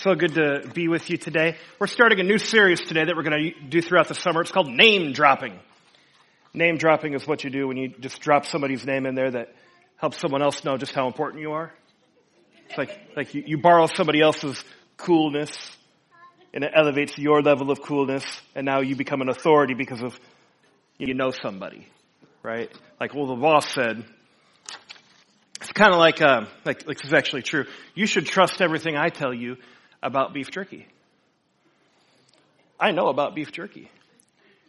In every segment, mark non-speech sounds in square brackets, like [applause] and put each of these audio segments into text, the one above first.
So good to be with you today. We're starting a new series today that we're going to do throughout the summer. It's called name dropping. Name dropping is what you do when you just drop somebody's name in there that helps someone else know just how important you are. It's like, like you, you borrow somebody else's coolness and it elevates your level of coolness and now you become an authority because of you know somebody, right? Like, well, the boss said, it's kind of like, uh, like, like this is actually true. You should trust everything I tell you about beef jerky. I know about beef jerky.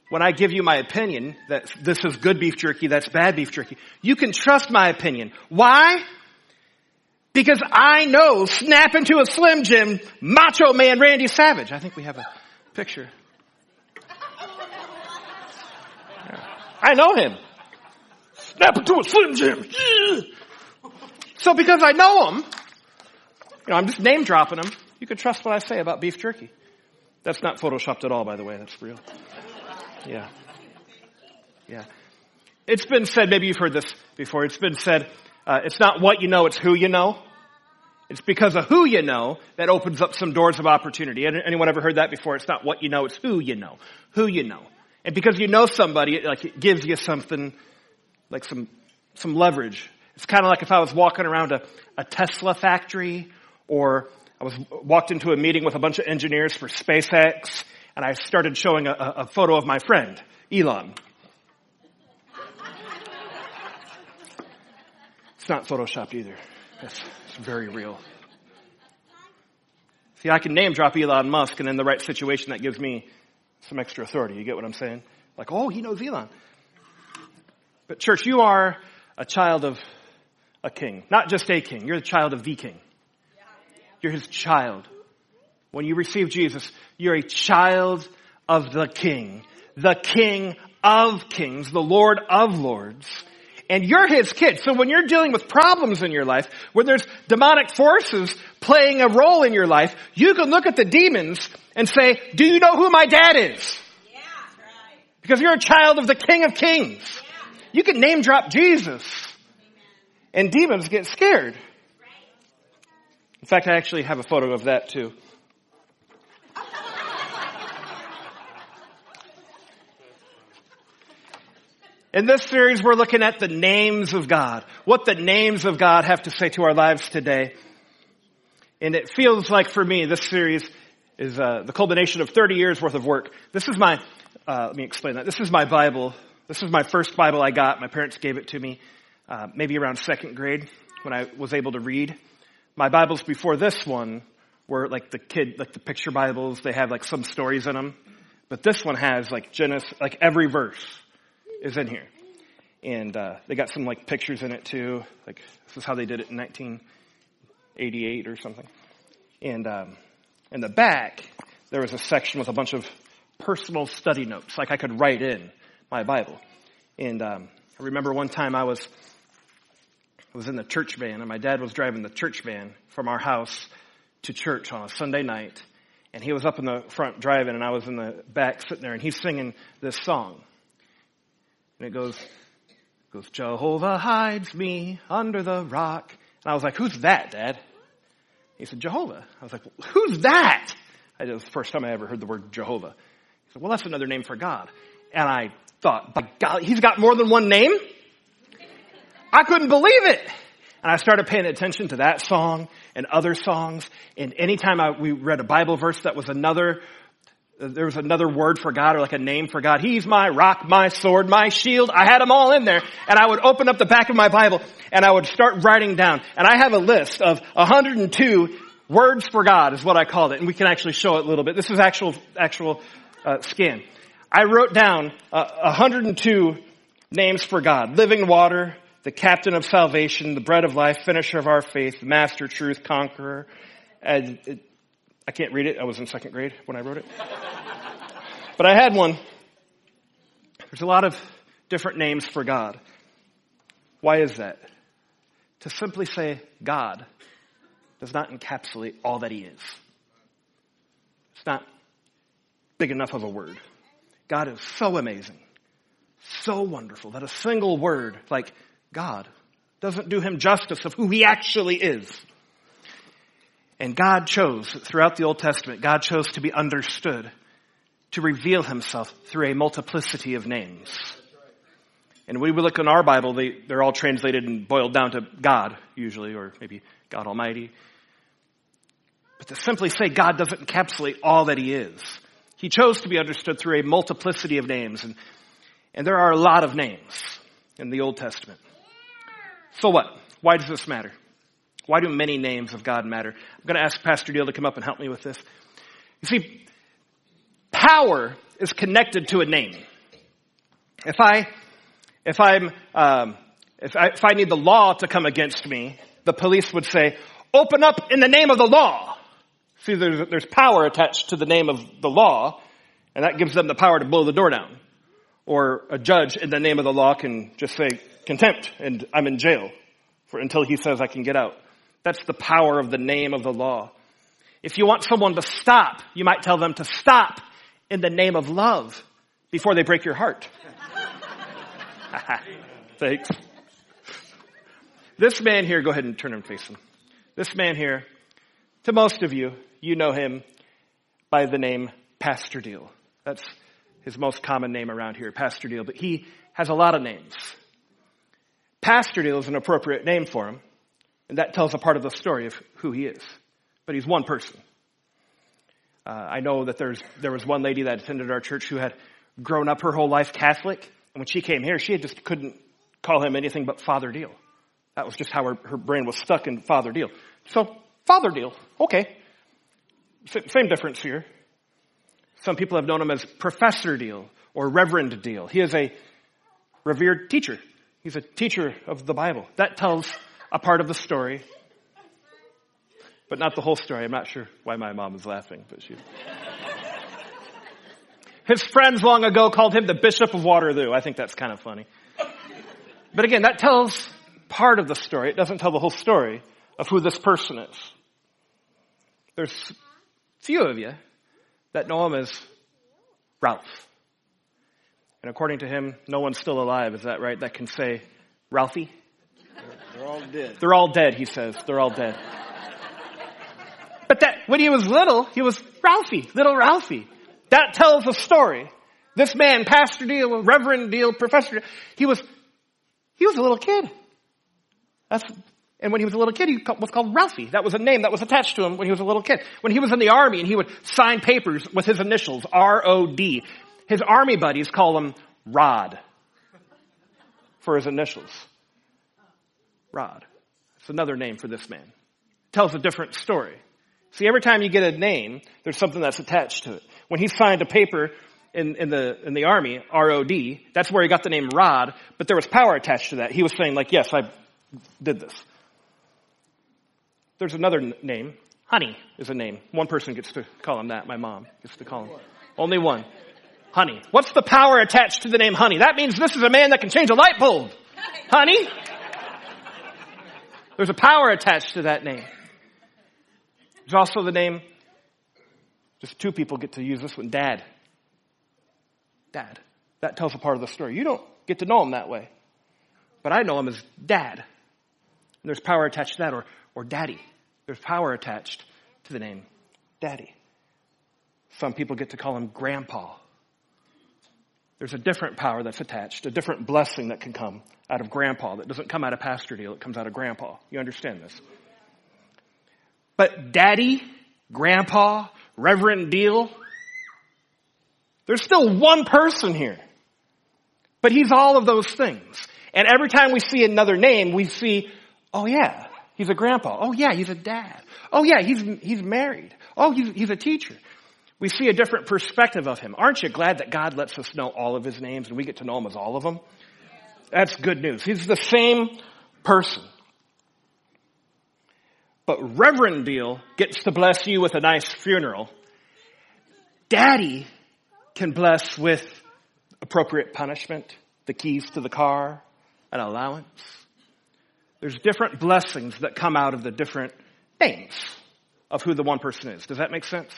When I give you my opinion that this is good beef jerky, that's bad beef jerky, you can trust my opinion. Why? Because I know snap into a Slim Jim macho man Randy Savage. I think we have a picture. I know him. Snap into a Slim Jim. So because I know him, you know, I'm just name dropping him. You can trust what I say about beef jerky. That's not photoshopped at all, by the way. That's real. Yeah. Yeah. It's been said, maybe you've heard this before, it's been said, uh, it's not what you know, it's who you know. It's because of who you know that opens up some doors of opportunity. Anyone ever heard that before? It's not what you know, it's who you know. Who you know. And because you know somebody, it, like, it gives you something, like some, some leverage. It's kind of like if I was walking around a, a Tesla factory or I was walked into a meeting with a bunch of engineers for SpaceX, and I started showing a, a photo of my friend, Elon. It's not photoshopped either. It's, it's very real. See, I can name drop Elon Musk, and in the right situation, that gives me some extra authority. You get what I'm saying? Like, oh, he knows Elon. But church, you are a child of a king. Not just a king. You're the child of the king. You're his child. When you receive Jesus, you're a child of the King, the King of kings, the Lord of lords. And you're his kid. So when you're dealing with problems in your life, when there's demonic forces playing a role in your life, you can look at the demons and say, do you know who my dad is? Because you're a child of the King of Kings. You can name drop Jesus. And demons get scared. In fact, I actually have a photo of that too. In this series, we're looking at the names of God. What the names of God have to say to our lives today. And it feels like for me, this series is uh, the culmination of 30 years worth of work. This is my, uh, let me explain that. This is my Bible. This is my first Bible I got. My parents gave it to me uh, maybe around second grade when I was able to read. My Bibles before this one were like the kid, like the picture Bibles. They have like some stories in them. But this one has like Genesis, like every verse is in here. And uh, they got some like pictures in it too. Like this is how they did it in 1988 or something. And um, in the back, there was a section with a bunch of personal study notes, like I could write in my Bible. And um, I remember one time I was I was in the church van and my dad was driving the church van from our house to church on a Sunday night. And he was up in the front driving and I was in the back sitting there and he's singing this song. And it goes, goes, Jehovah hides me under the rock. And I was like, who's that, dad? He said, Jehovah. I was like, who's that? It was the first time I ever heard the word Jehovah. He said, well, that's another name for God. And I thought, by God, he's got more than one name? I couldn't believe it. And I started paying attention to that song and other songs. And anytime I, we read a Bible verse that was another, there was another word for God or like a name for God. He's my rock, my sword, my shield. I had them all in there. And I would open up the back of my Bible and I would start writing down. And I have a list of 102 words for God is what I called it. And we can actually show it a little bit. This is actual, actual uh, scan. I wrote down uh, 102 names for God. Living water, the captain of salvation, the bread of life, finisher of our faith, master, truth, conqueror. And it, I can't read it. I was in second grade when I wrote it. but I had one. There's a lot of different names for God. Why is that? To simply say God does not encapsulate all that He is. It's not big enough of a word. God is so amazing, so wonderful that a single word like God doesn't do him justice of who he actually is. And God chose, throughout the Old Testament, God chose to be understood, to reveal himself through a multiplicity of names. And when we look in our Bible, they, they're all translated and boiled down to God, usually, or maybe God Almighty. But to simply say God doesn't encapsulate all that He is. He chose to be understood through a multiplicity of names, and, and there are a lot of names in the Old Testament. So what? Why does this matter? Why do many names of God matter? I'm going to ask Pastor Deal to come up and help me with this. You see, power is connected to a name. If I, if I'm, um, if I, if I need the law to come against me, the police would say, open up in the name of the law. See, there's, there's power attached to the name of the law, and that gives them the power to blow the door down. Or a judge in the name of the law can just say contempt, and I'm in jail for, until he says I can get out. That's the power of the name of the law. If you want someone to stop, you might tell them to stop in the name of love before they break your heart. [laughs] Thanks. This man here, go ahead and turn and face him. This man here, to most of you, you know him by the name Pastor Deal. That's his most common name around here, Pastor Deal, but he has a lot of names. Pastor Deal is an appropriate name for him and that tells a part of the story of who he is. But he's one person. Uh, I know that there's, there was one lady that attended our church who had grown up her whole life Catholic. And when she came here, she just couldn't call him anything but Father Deal. That was just how her, her brain was stuck in Father Deal. So, Father Deal. Okay. S- same difference here. Some people have known him as Professor Deal or Reverend Deal. He is a revered teacher. He's a teacher of the Bible. That tells a part of the story, but not the whole story. I'm not sure why my mom is laughing, but she. His friends long ago called him the Bishop of Waterloo. I think that's kind of funny. But again, that tells part of the story. It doesn't tell the whole story of who this person is. There's few of you that know him as Ralph. And according to him, no one's still alive, is that right? That can say Ralphie? They're all dead. They're all dead, he says. They're all dead. But that, when he was little, he was Ralphie, little Ralphie. That tells a story. This man, Pastor Deal, Reverend Deal, Professor Deal, he was, he was a little kid. That's, and when he was a little kid, he was called Ralphie. That was a name that was attached to him when he was a little kid. When he was in the army and he would sign papers with his initials, R-O-D, his army buddies call him Rod for his initials. Rod. It's another name for this man. Tells a different story. See, every time you get a name, there's something that's attached to it. When he signed a paper in, in the in the army, R-O-D, that's where he got the name Rod, but there was power attached to that. He was saying like, yes, I did this. There's another n- name. Honey is a name. One person gets to call him that. My mom gets to call him. Only one. Honey. What's the power attached to the name Honey? That means this is a man that can change a light bulb. Honey? There's a power attached to that name. There's also the name, just two people get to use this one, Dad. Dad. That tells a part of the story. You don't get to know him that way. But I know him as Dad. And there's power attached to that, or, or Daddy. There's power attached to the name Daddy. Some people get to call him Grandpa. There's a different power that's attached, a different blessing that can come out of grandpa that doesn't come out of pastor deal, it comes out of grandpa. You understand this? But daddy, grandpa, reverend deal, there's still one person here. But he's all of those things. And every time we see another name, we see, oh yeah, he's a grandpa. Oh yeah, he's a dad. Oh yeah, he's, he's married. Oh, he's, he's a teacher we see a different perspective of him. Aren't you glad that God lets us know all of his names and we get to know him as all of them? That's good news. He's the same person. But Reverend Deal gets to bless you with a nice funeral. Daddy can bless with appropriate punishment, the keys to the car, an allowance. There's different blessings that come out of the different names of who the one person is. Does that make sense?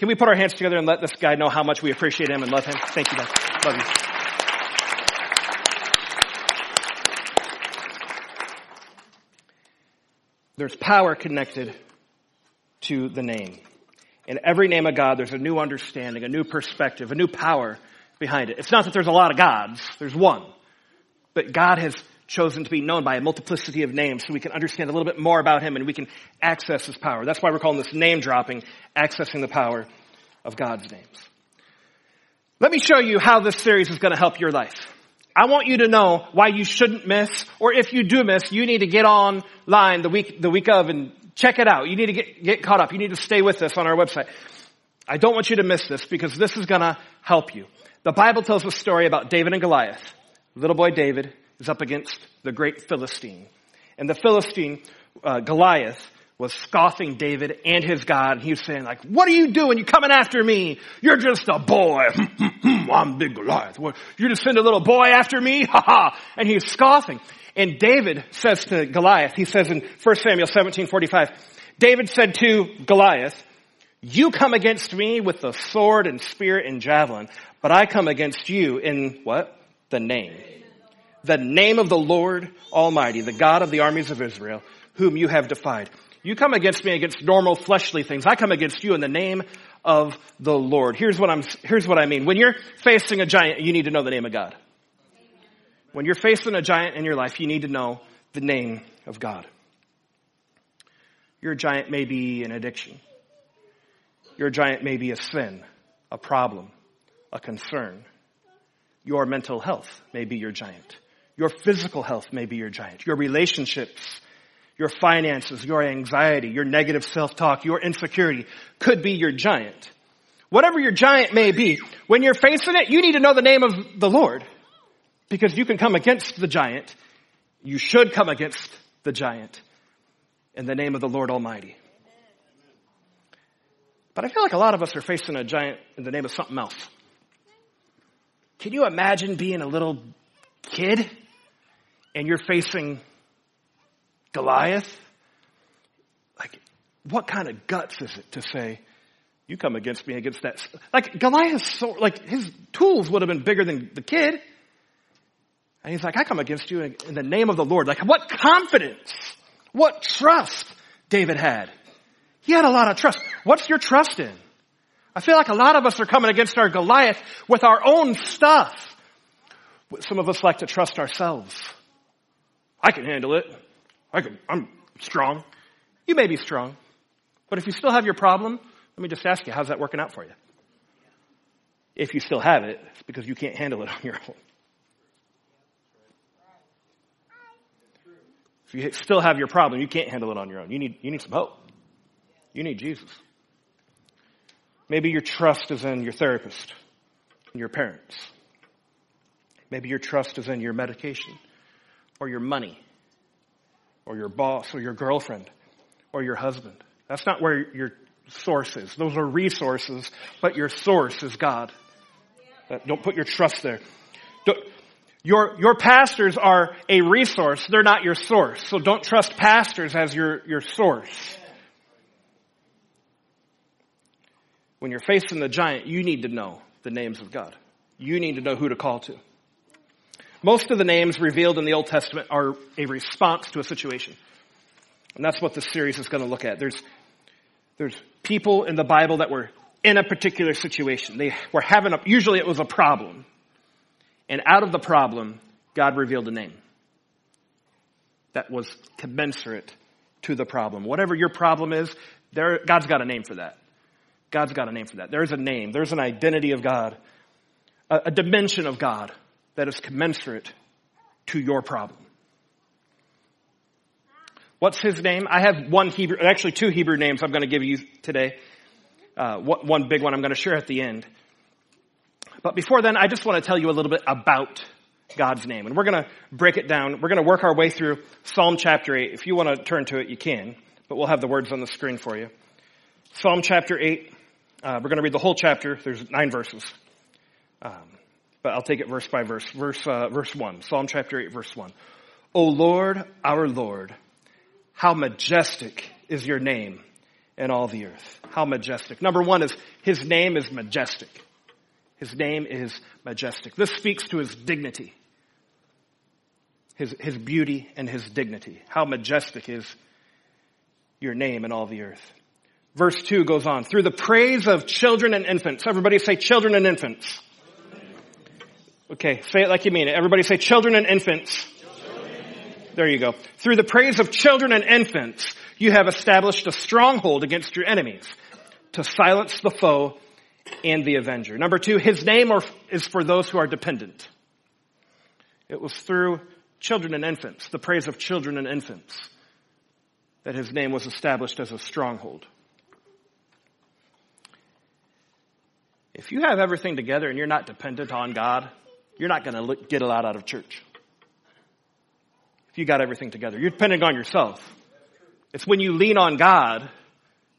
Can we put our hands together and let this guy know how much we appreciate him and love him? Thank you, guys. Love you. There's power connected to the name. In every name of God, there's a new understanding, a new perspective, a new power behind it. It's not that there's a lot of gods, there's one. But God has chosen to be known by a multiplicity of names so we can understand a little bit more about Him and we can access His power. That's why we're calling this name dropping, accessing the power of God's names. Let me show you how this series is going to help your life. I want you to know why you shouldn't miss, or if you do miss, you need to get online the week, the week of and check it out. You need to get, get caught up. You need to stay with us on our website. I don't want you to miss this because this is going to help you. The Bible tells a story about David and Goliath. Little boy David is up against the great Philistine. And the Philistine, uh, Goliath, was scoffing David and his God. And he was saying like, what are you doing? You coming after me? You're just a boy. [laughs] I'm big Goliath. You just send a little boy after me? [laughs] Ha ha. And he's scoffing. And David says to Goliath, he says in 1 Samuel 17, 45, David said to Goliath, you come against me with the sword and spear and javelin, but I come against you in what? The name. The name of the Lord Almighty, the God of the armies of Israel, whom you have defied. You come against me against normal fleshly things. I come against you in the name of the Lord. Here's what I'm, here's what I mean. When you're facing a giant, you need to know the name of God. When you're facing a giant in your life, you need to know the name of God. Your giant may be an addiction. Your giant may be a sin, a problem, a concern. Your mental health may be your giant. Your physical health may be your giant. Your relationships your finances, your anxiety, your negative self-talk, your insecurity could be your giant. Whatever your giant may be, when you're facing it, you need to know the name of the Lord. Because you can come against the giant. You should come against the giant in the name of the Lord Almighty. But I feel like a lot of us are facing a giant in the name of something else. Can you imagine being a little kid and you're facing Goliath? Like, what kind of guts is it to say, you come against me against that? Like, Goliath's so, like, his tools would have been bigger than the kid. And he's like, I come against you in the name of the Lord. Like, what confidence, what trust David had. He had a lot of trust. What's your trust in? I feel like a lot of us are coming against our Goliath with our own stuff. Some of us like to trust ourselves. I can handle it. I can, I'm strong. You may be strong. But if you still have your problem, let me just ask you, how's that working out for you? If you still have it, it's because you can't handle it on your own. If you still have your problem, you can't handle it on your own. You need, you need some help. You need Jesus. Maybe your trust is in your therapist and your parents. Maybe your trust is in your medication or your money or your boss or your girlfriend or your husband. That's not where your source is. Those are resources, but your source is God. Uh, don't put your trust there. Don't, your, your pastors are a resource. They're not your source. So don't trust pastors as your, your source. When you're facing the giant, you need to know the names of God. You need to know who to call to. Most of the names revealed in the Old Testament are a response to a situation. And that's what this series is going to look at. There's, there's people in the Bible that were in a particular situation. They were having a, usually it was a problem. And out of the problem, God revealed a name that was commensurate to the problem. Whatever your problem is, there, God's got a name for that. God's got a name for that. There's a name. There's an identity of God, a, a dimension of God that is commensurate to your problem. What's his name? I have one Hebrew, actually two Hebrew names I'm going to give you today. Uh, one big one I'm going to share at the end. But before then, I just want to tell you a little bit about God's name. And we're going to break it down. We're going to work our way through Psalm chapter 8. If you want to turn to it, you can. But we'll have the words on the screen for you. Psalm chapter 8. Uh, we're going to read the whole chapter. There's nine verses. Um, but I'll take it verse by verse. Verse, uh, verse 1. Psalm chapter 8, verse 1. O Lord, our Lord, how majestic is your name in all the earth. How majestic. Number one is his name is majestic. His name is majestic. This speaks to his dignity. His, his beauty and his dignity. How majestic is your name in all the earth. Verse 2 goes on. Through the praise of children and infants. Everybody say children and infants. Okay, say it like you mean it. Everybody say children and infants. There you go. Through the praise of children and infants, you have established a stronghold against your enemies to silence the foe and the avenger. Number two, his name is for those who are dependent. It was through children and infants, the praise of children and infants, that his name was established as a stronghold. If you have everything together and you're not dependent on God, you're not going to get a lot out of church. If you got everything together, you're depending on yourself. It's when you lean on God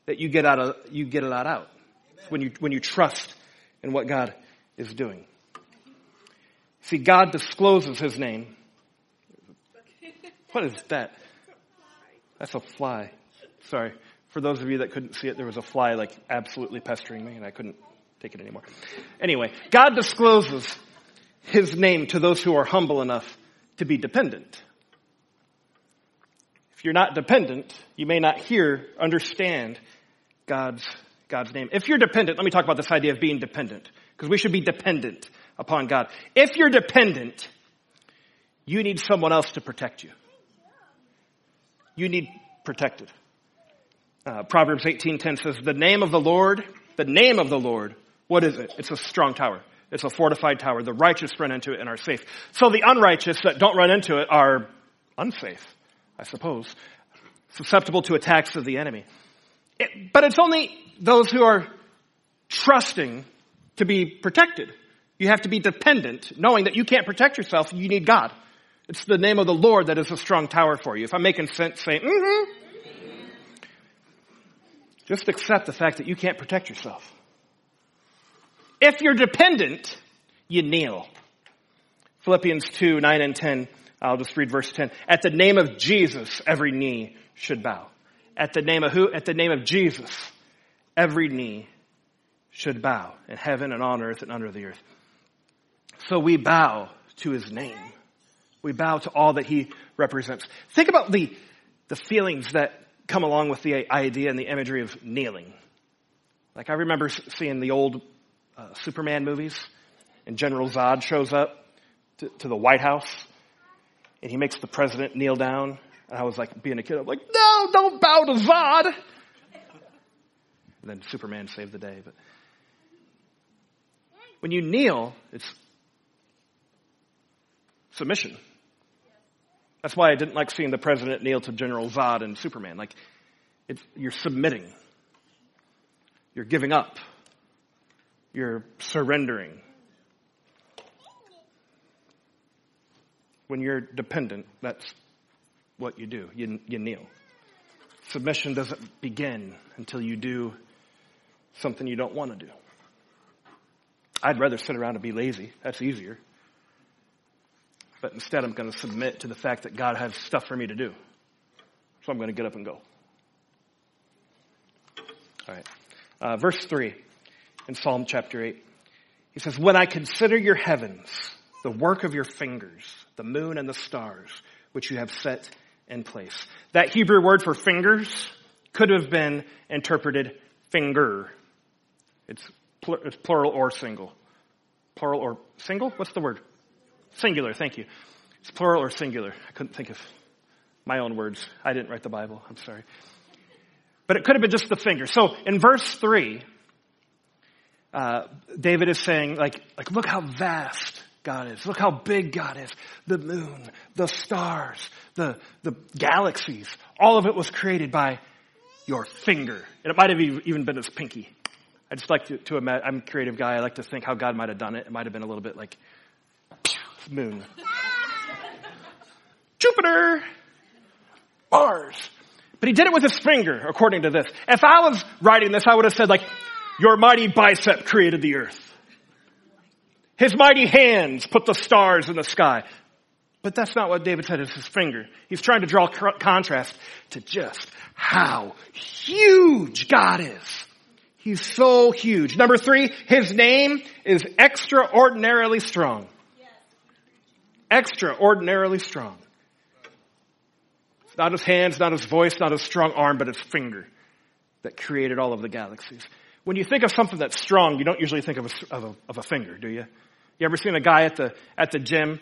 that you get out of, you get a lot out. It's when you, when you trust in what God is doing. See, God discloses His name. What is that? That's a fly. Sorry. For those of you that couldn't see it, there was a fly like absolutely pestering me and I couldn't take it anymore. Anyway, God discloses His name to those who are humble enough to be dependent. If you're not dependent, you may not hear, understand God's, God's name. If you're dependent, let me talk about this idea of being dependent, because we should be dependent upon God. If you're dependent, you need someone else to protect you. You need protected. Uh, Proverbs 18:10 says, "The name of the Lord, the name of the Lord, what is it? It's a strong tower. It's a fortified tower. The righteous run into it and are safe. So the unrighteous that don't run into it are unsafe. I suppose, susceptible to attacks of the enemy. It, but it's only those who are trusting to be protected. You have to be dependent, knowing that you can't protect yourself, you need God. It's the name of the Lord that is a strong tower for you. If I'm making sense, say, mm-hmm. Just accept the fact that you can't protect yourself. If you're dependent, you kneel. Philippians 2, 9 and 10 I'll just read verse 10. At the name of Jesus, every knee should bow. At the name of who? At the name of Jesus, every knee should bow in heaven and on earth and under the earth. So we bow to his name. We bow to all that he represents. Think about the, the feelings that come along with the idea and the imagery of kneeling. Like I remember seeing the old uh, Superman movies and General Zod shows up to, to the White House and he makes the president kneel down. And I was like, being a kid, I'm like, no, don't bow to Zod. And then Superman saved the day. But when you kneel, it's submission. That's why I didn't like seeing the president kneel to General Zod and Superman. Like, you're submitting. You're giving up. You're surrendering. when you're dependent, that's what you do. You, you kneel. Submission doesn't begin until you do something you don't want to do. I'd rather sit around and be lazy. That's easier. But instead, I'm going to submit to the fact that God has stuff for me to do. So I'm going to get up and go. All right. Uh, verse 3 in Psalm chapter 8. He says, When I consider your heavens, the work of your fingers, the moon and the stars, which you have set in place. That Hebrew word for fingers could have been interpreted finger. It's, pl- it's plural or single. Plural or single? What's the word? Singular, thank you. It's plural or singular. I couldn't think of my own words. I didn't write the Bible. I'm sorry. But it could have been just the finger. So in verse 3, uh, David is saying, like, like, look how vast God is. Look how big God is. The moon, the stars, the, the galaxies, all of it was created by your finger. And it might have even been his pinky. I just like to, to imagine, I'm a creative guy. I like to think how God might have done it. It might have been a little bit like, moon. Jupiter! Mars! But he did it with his finger, according to this. If I was writing this, I would have said like, your mighty bicep created the earth. His mighty hands put the stars in the sky. But that's not what David said, it's his finger. He's trying to draw contrast to just how huge God is. He's so huge. Number three, his name is extraordinarily strong. Extraordinarily strong. It's not his hands, not his voice, not his strong arm, but his finger. that created all of the galaxies. When you think of something that's strong, you don't usually think of a, of a, of a finger, do you? You ever seen a guy at the, at the gym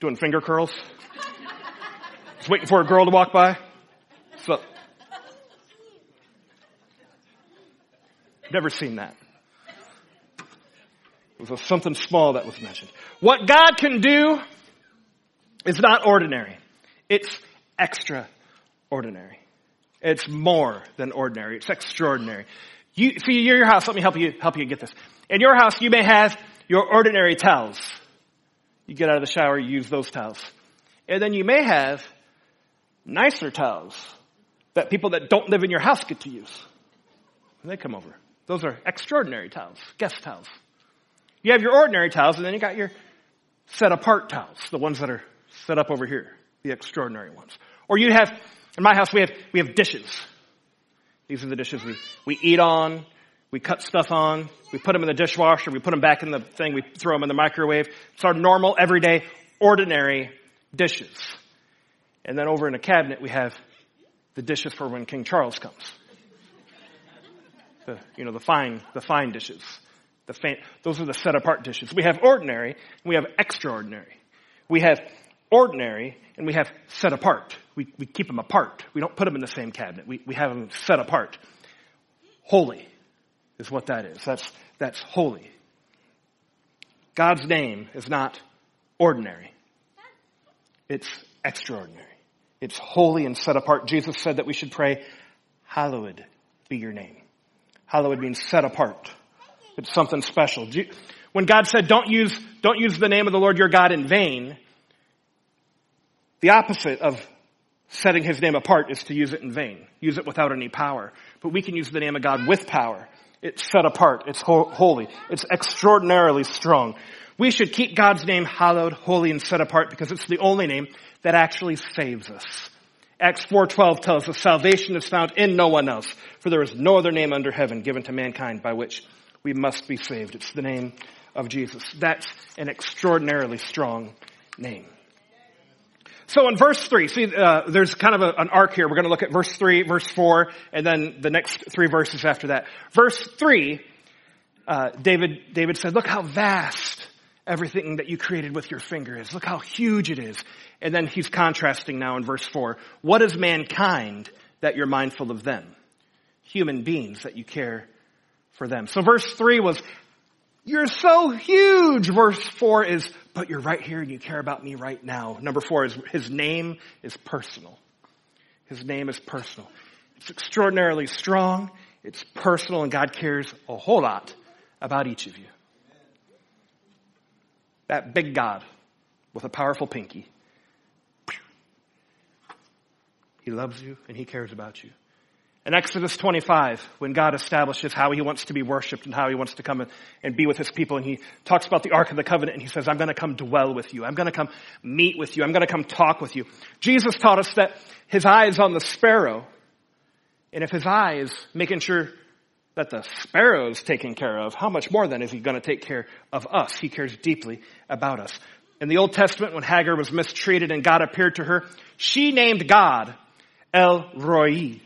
doing finger curls? Just waiting for a girl to walk by? So, never seen that. It was something small that was mentioned. What God can do is not ordinary. It's extraordinary. It's more than ordinary. It's extraordinary. You, see, your house, let me help you, help you get this. In your house, you may have your ordinary towels. You get out of the shower, you use those towels. And then you may have nicer towels that people that don't live in your house get to use. When they come over. Those are extraordinary towels, guest towels. You have your ordinary towels and then you got your set apart towels, the ones that are set up over here, the extraordinary ones. Or you have, in my house we have, we have dishes. These are the dishes we, we eat on, we cut stuff on, we put them in the dishwasher, we put them back in the thing, we throw them in the microwave. It's our normal, everyday, ordinary dishes. And then over in a cabinet we have the dishes for when King Charles comes. The, you know, the fine, the fine dishes. The faint, those are the set apart dishes. We have ordinary, we have extraordinary. We have ordinary, and we have set apart. We, we keep them apart. We don't put them in the same cabinet. We, we have them set apart. Holy is what that is. That's, that's holy. God's name is not ordinary. It's extraordinary. It's holy and set apart. Jesus said that we should pray, hallowed be your name. Hallowed means set apart. It's something special. When God said, don't use, don't use the name of the Lord your God in vain, the opposite of setting his name apart is to use it in vain. Use it without any power. But we can use the name of God with power. It's set apart. It's ho- holy. It's extraordinarily strong. We should keep God's name hallowed, holy, and set apart because it's the only name that actually saves us. Acts 4.12 tells us salvation is found in no one else, for there is no other name under heaven given to mankind by which we must be saved. It's the name of Jesus. That's an extraordinarily strong name. So in verse 3, see, uh, there's kind of a, an arc here. We're going to look at verse 3, verse 4, and then the next three verses after that. Verse 3, uh, David, David said, look how vast everything that you created with your finger is. Look how huge it is. And then he's contrasting now in verse 4. What is mankind that you're mindful of them? Human beings that you care for them. So verse 3 was, you're so huge. Verse 4 is, but you're right here and you care about me right now. Number 4 is, his name is personal. His name is personal. It's extraordinarily strong. It's personal and God cares a whole lot about each of you. That big God with a powerful pinky. He loves you and he cares about you. In Exodus 25, when God establishes how he wants to be worshiped and how he wants to come and be with his people, and he talks about the Ark of the Covenant, and he says, I'm going to come dwell with you. I'm going to come meet with you. I'm going to come talk with you. Jesus taught us that his eye is on the sparrow, and if his eye is making sure that the sparrow is taken care of, how much more then is he going to take care of us? He cares deeply about us. In the Old Testament, when Hagar was mistreated and God appeared to her, she named God El Roi,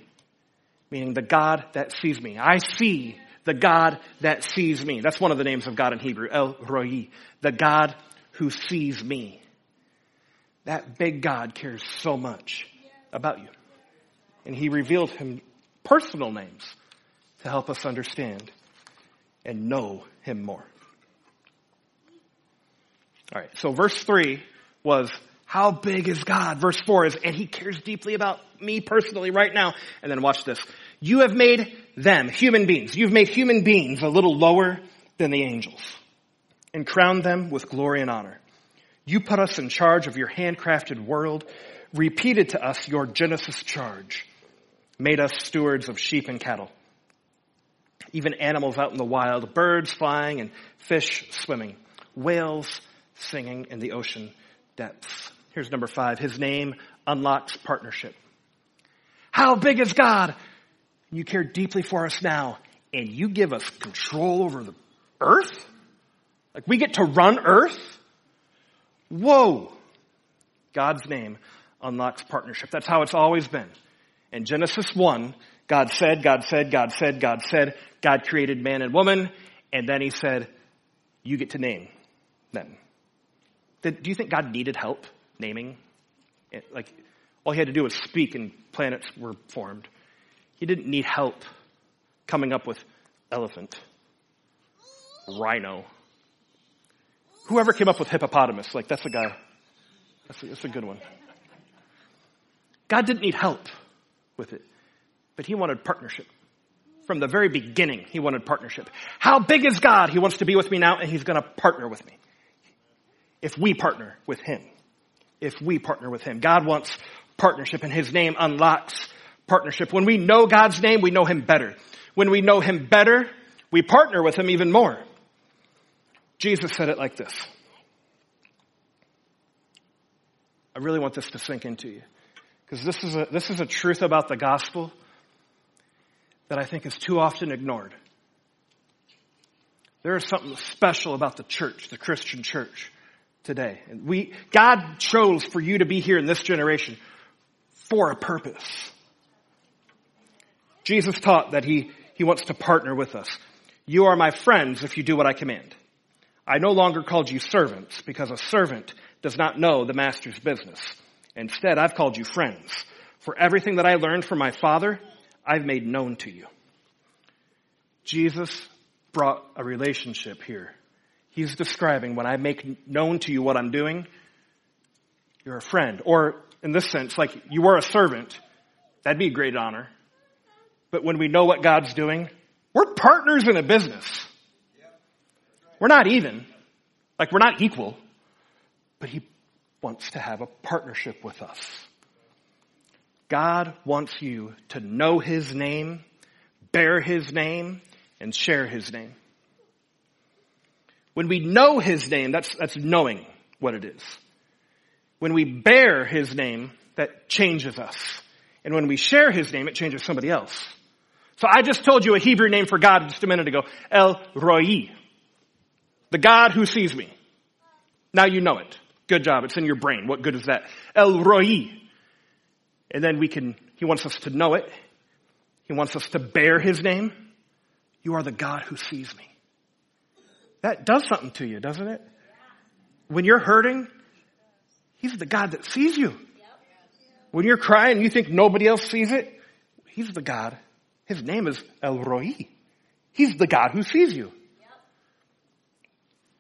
meaning the God that sees me. I see the God that sees me. That's one of the names of God in Hebrew, El Roi, the God who sees me. That big God cares so much about you. And he revealed him personal names to help us understand and know him more. All right, so verse 3 was how big is God? Verse 4 is, and he cares deeply about me personally right now. And then watch this. You have made them, human beings, you've made human beings a little lower than the angels and crowned them with glory and honor. You put us in charge of your handcrafted world, repeated to us your Genesis charge, made us stewards of sheep and cattle, even animals out in the wild, birds flying and fish swimming, whales singing in the ocean depths. Here's number five. His name unlocks partnership. How big is God? You care deeply for us now, and you give us control over the earth? Like we get to run earth? Whoa. God's name unlocks partnership. That's how it's always been. In Genesis 1, God said, God said, God said, God said, God created man and woman, and then he said, you get to name them. Do you think God needed help naming? Like, all he had to do was speak and planets were formed. He didn't need help coming up with elephant, rhino. Whoever came up with hippopotamus, like that's a guy. That's a, that's a good one. God didn't need help with it, but he wanted partnership. From the very beginning, he wanted partnership. How big is God? He wants to be with me now and he's going to partner with me. If we partner with him. If we partner with him. God wants partnership and his name unlocks partnership. When we know God's name, we know him better. When we know him better, we partner with him even more. Jesus said it like this. I really want this to sink into you. Because this is a, this is a truth about the gospel that I think is too often ignored. There is something special about the church, the Christian church today. And we, God chose for you to be here in this generation for a purpose. Jesus taught that he, he wants to partner with us. You are my friends if you do what I command. I no longer called you servants because a servant does not know the master's business. Instead, I've called you friends. For everything that I learned from my Father, I've made known to you. Jesus brought a relationship here. He's describing when I make known to you what I'm doing, you're a friend. Or in this sense, like you were a servant. That'd be a great honor. But when we know what God's doing, we're partners in a business. We're not even. Like we're not equal. But He wants to have a partnership with us. God wants you to know His name, bear His name, and share His name. When we know His name, that's, that's knowing what it is. When we bear His name, that changes us. And when we share His name, it changes somebody else. So I just told you a Hebrew name for God just a minute ago. El Roi. The God who sees me. Now you know it. Good job. It's in your brain. What good is that? El Roi. And then we can, he wants us to know it. He wants us to bear his name. You are the God who sees me. That does something to you, doesn't it? When you're hurting, he's the God that sees you. When you're crying, and you think nobody else sees it. He's the God. His name is El Roi. He's the God who sees you.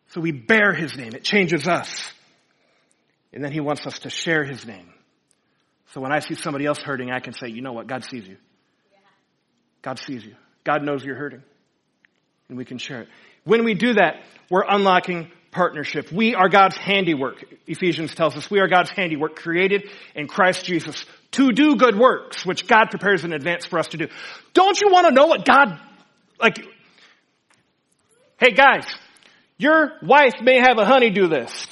So we bear his name. It changes us. And then he wants us to share his name. So when I see somebody else hurting, I can say, you know what? God sees you. God sees you. God knows you're hurting. And we can share it. When we do that, we're unlocking partnership. We are God's handiwork. Ephesians tells us we are God's handiwork created in Christ Jesus to do good works, which God prepares in advance for us to do. Don't you want to know what God, like, hey guys, your wife may have a honeydew list.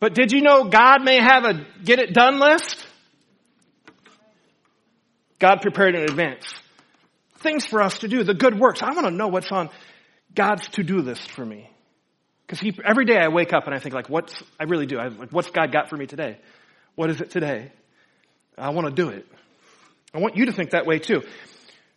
But did you know God may have a get it done list? God prepared in advance. Things for us to do, the good works. I want to know what's on God's to-do list for me. Because every day I wake up and I think like, what's, I really do. I, like, what's God got for me today? What is it today? I want to do it. I want you to think that way too.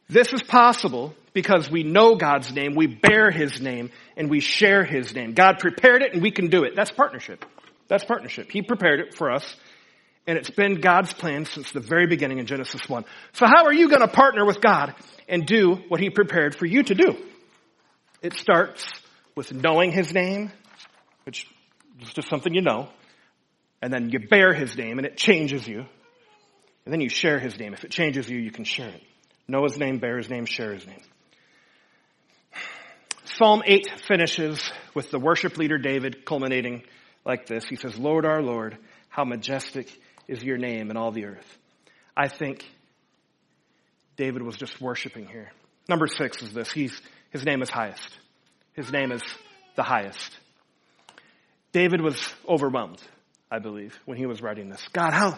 This is possible because we know God's name, we bear His name, and we share His name. God prepared it and we can do it. That's partnership. That's partnership. He prepared it for us, and it's been God's plan since the very beginning in Genesis 1. So how are you going to partner with God and do what He prepared for you to do? It starts with knowing His name, which is just something you know, and then you bear His name and it changes you, and then you share His name. If it changes you, you can share it. Know His name, bear His name, share His name. Psalm 8 finishes with the worship leader David culminating like this. He says, Lord our Lord, how majestic is your name in all the earth. I think David was just worshiping here. Number six is this. He's, his name is highest. His name is the highest. David was overwhelmed, I believe, when he was writing this. God, how,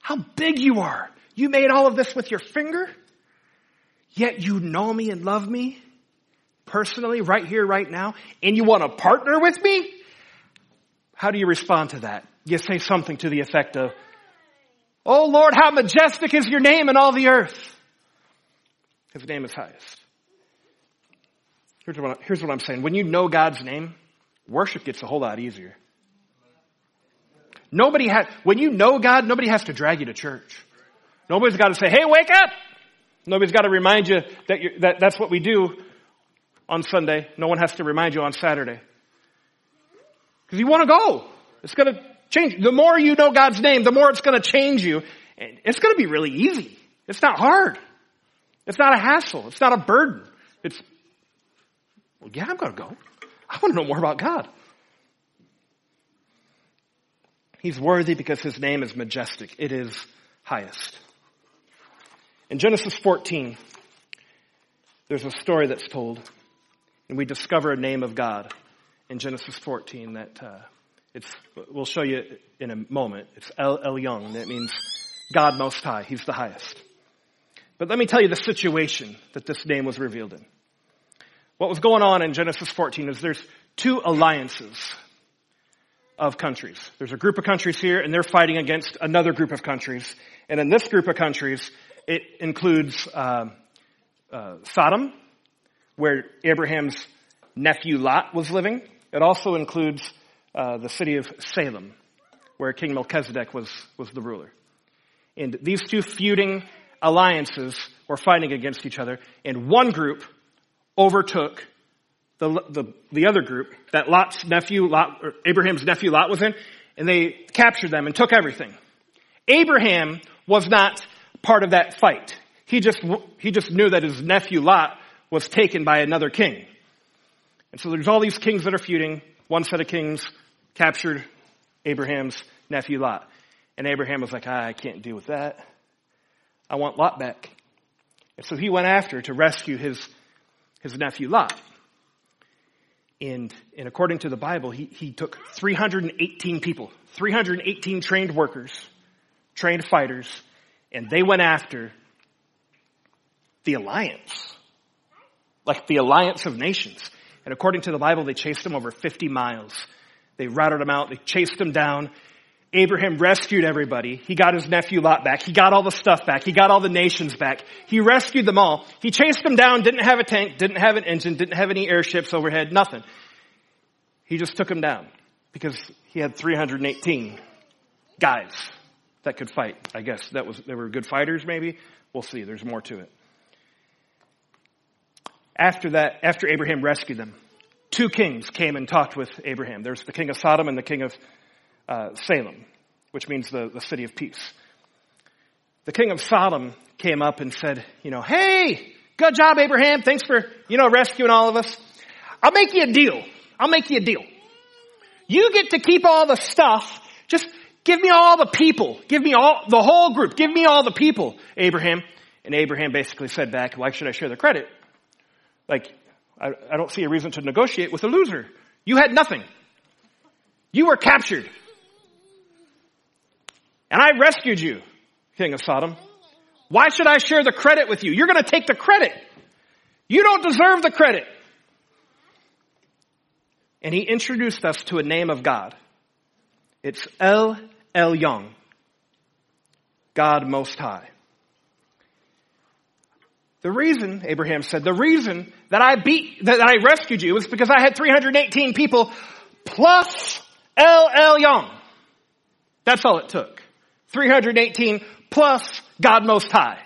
how big you are. You made all of this with your finger, yet you know me and love me personally right here, right now, and you want to partner with me? How do you respond to that? You say something to the effect of, Oh Lord, how majestic is your name in all the earth. His name is highest. Here's what, here's what I'm saying. When you know God's name, worship gets a whole lot easier. Nobody has, when you know God, nobody has to drag you to church. Nobody's got to say, hey, wake up! Nobody's got to remind you that, that that's what we do on Sunday. No one has to remind you on Saturday. Because you want to go. It's going to change. The more you know God's name, the more it's going to change you. And it's going to be really easy. It's not hard. It's not a hassle. It's not a burden. It's, well, yeah, I'm going to go. I want to know more about God. He's worthy because his name is majestic. It is highest. In Genesis 14, there's a story that's told, and we discover a name of God in Genesis 14 that uh, it's, we'll show you in a moment. It's El Elyon. That means God Most High. He's the highest. But let me tell you the situation that this name was revealed in. What was going on in Genesis 14 is there's two alliances of countries. There's a group of countries here and they're fighting against another group of countries. And in this group of countries, it includes uh, uh, Sodom, where Abraham's nephew Lot was living. It also includes uh, the city of Salem, where King Melchizedek was, was the ruler. And these two feuding alliances were fighting against each other, and one group overtook the, the, the other group that Lot's nephew, Lot, Abraham's nephew Lot was in, and they captured them and took everything. Abraham was not part of that fight. He just, he just knew that his nephew Lot was taken by another king. And so there's all these kings that are feuding. One set of kings captured Abraham's nephew Lot. And Abraham was like, ah, I can't deal with that. I want Lot back. And so he went after to rescue his, his nephew Lot. And, and according to the Bible, he, he took 318 people, 318 trained workers, trained fighters, and they went after the alliance. Like the alliance of nations. And according to the Bible, they chased them over 50 miles. They routed them out. They chased them down. Abraham rescued everybody. He got his nephew Lot back. He got all the stuff back. He got all the nations back. He rescued them all. He chased them down, didn't have a tank, didn't have an engine, didn't have any airships overhead, nothing. He just took them down because he had 318 guys that could fight. I guess that was, they were good fighters maybe. We'll see. There's more to it. After that, after Abraham rescued them, two kings came and talked with Abraham. There's the king of Sodom and the king of uh, Salem, which means the, the city of peace. The king of Sodom came up and said, you know, hey, good job, Abraham. Thanks for, you know, rescuing all of us. I'll make you a deal. I'll make you a deal. You get to keep all the stuff. Just give me all the people. Give me all, the whole group. Give me all the people, Abraham. And Abraham basically said back, why should I share the credit? Like, I, I don't see a reason to negotiate with a loser. You had nothing. You were captured. And I rescued you, king of Sodom. Why should I share the credit with you? You're going to take the credit. You don't deserve the credit. And he introduced us to a name of God. It's El Elyon, God Most High. The reason, Abraham said, the reason that I beat, that I rescued you was because I had 318 people plus El Elyon. That's all it took. 318 plus God Most High.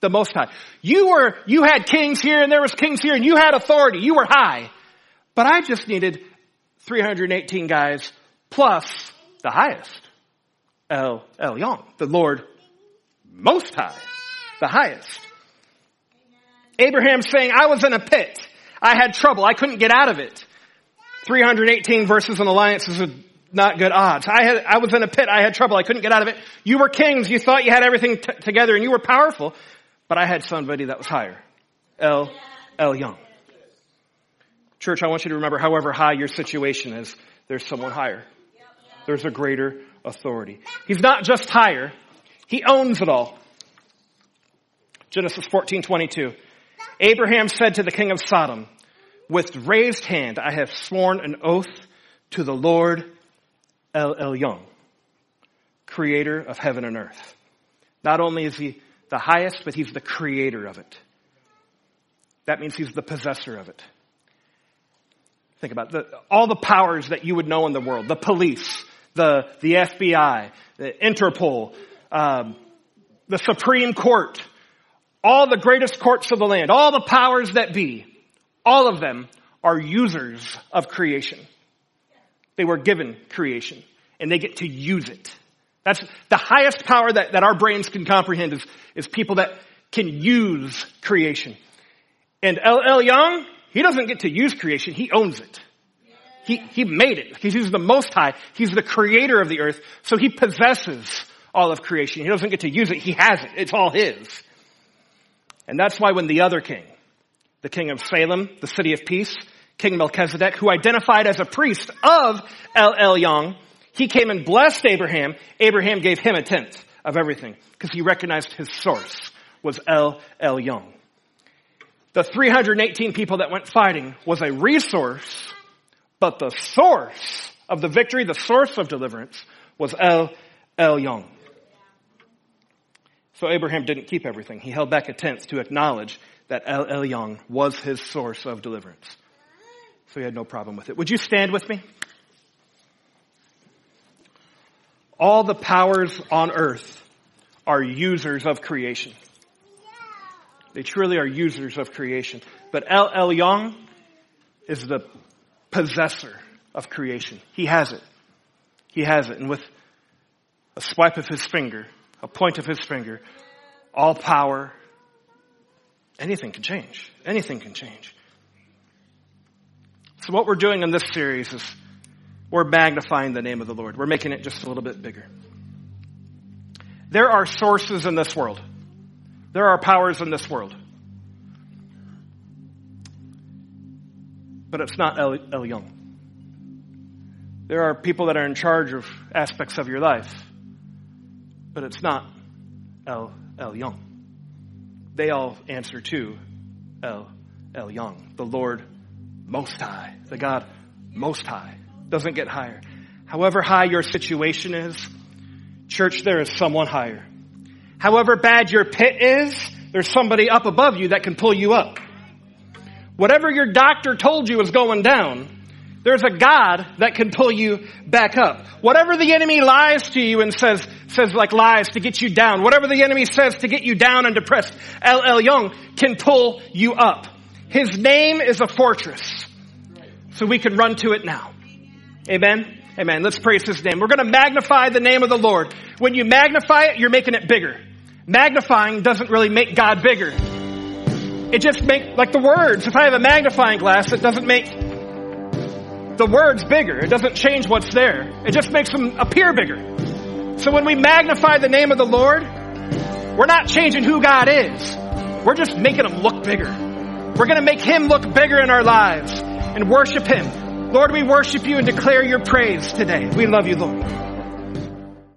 The Most High. You were, you had kings here and there was kings here and you had authority. You were high. But I just needed 318 guys plus the highest. El Elyon. The Lord Most High. The highest. Abraham saying, I was in a pit. I had trouble. I couldn't get out of it. 318 verses in alliances not good odds. I had, I was in a pit. I had trouble. I couldn't get out of it. You were kings. You thought you had everything t- together and you were powerful, but I had somebody that was higher. El, Elyon. Church, I want you to remember, however high your situation is, there's someone higher. There's a greater authority. He's not just higher. He owns it all. Genesis 14, 22. Abraham said to the king of Sodom, with raised hand, I have sworn an oath to the Lord El Elyon, creator of heaven and earth. Not only is he the highest, but he's the creator of it. That means he's the possessor of it. Think about the, all the powers that you would know in the world. The police, the, the FBI, the Interpol, um, the Supreme Court, all the greatest courts of the land, all the powers that be, all of them are users of creation. They were given creation and they get to use it. That's the highest power that, that our brains can comprehend is, is people that can use creation. And El Elyon, he doesn't get to use creation, he owns it. He, he made it. He's the most high. He's the creator of the earth. So he possesses all of creation. He doesn't get to use it. He has it. It's all his. And that's why when the other king, the king of Salem, the city of peace, King Melchizedek, who identified as a priest of El Elyon, he came and blessed Abraham. Abraham gave him a tenth of everything because he recognized his source was El Elyon. The 318 people that went fighting was a resource, but the source of the victory, the source of deliverance was El Elyon. So Abraham didn't keep everything. He held back a tenth to acknowledge that El Elyon was his source of deliverance. So he had no problem with it. Would you stand with me? All the powers on earth are users of creation. They truly are users of creation. But El Elyon is the possessor of creation. He has it. He has it. And with a swipe of his finger, a point of his finger, all power, anything can change. Anything can change. So what we're doing in this series is we're magnifying the name of the Lord. We're making it just a little bit bigger. There are sources in this world. There are powers in this world. But it's not El, Elyon. There are people that are in charge of aspects of your life but it's not El Elyon. They all answer to El Elyon, the Lord Most High, the God Most High. Doesn't get higher. However high your situation is, church, there is someone higher. However bad your pit is, there's somebody up above you that can pull you up. Whatever your doctor told you is going down, there's a God that can pull you back up. Whatever the enemy lies to you and says, says like lies to get you down, whatever the enemy says to get you down and depressed, El Elyon can pull you up. His name is a fortress. So we can run to it now. Amen? Amen. Let's praise His name. We're going to magnify the name of the Lord. When you magnify it, you're making it bigger. Magnifying doesn't really make God bigger. It just makes, like the words, if I have a magnifying glass, it doesn't make the word's bigger. It doesn't change what's there. It just makes them appear bigger. So when we magnify the name of the Lord, we're not changing who God is. We're just making him look bigger. We're going to make him look bigger in our lives and worship him. Lord, we worship you and declare your praise today. We love you, Lord.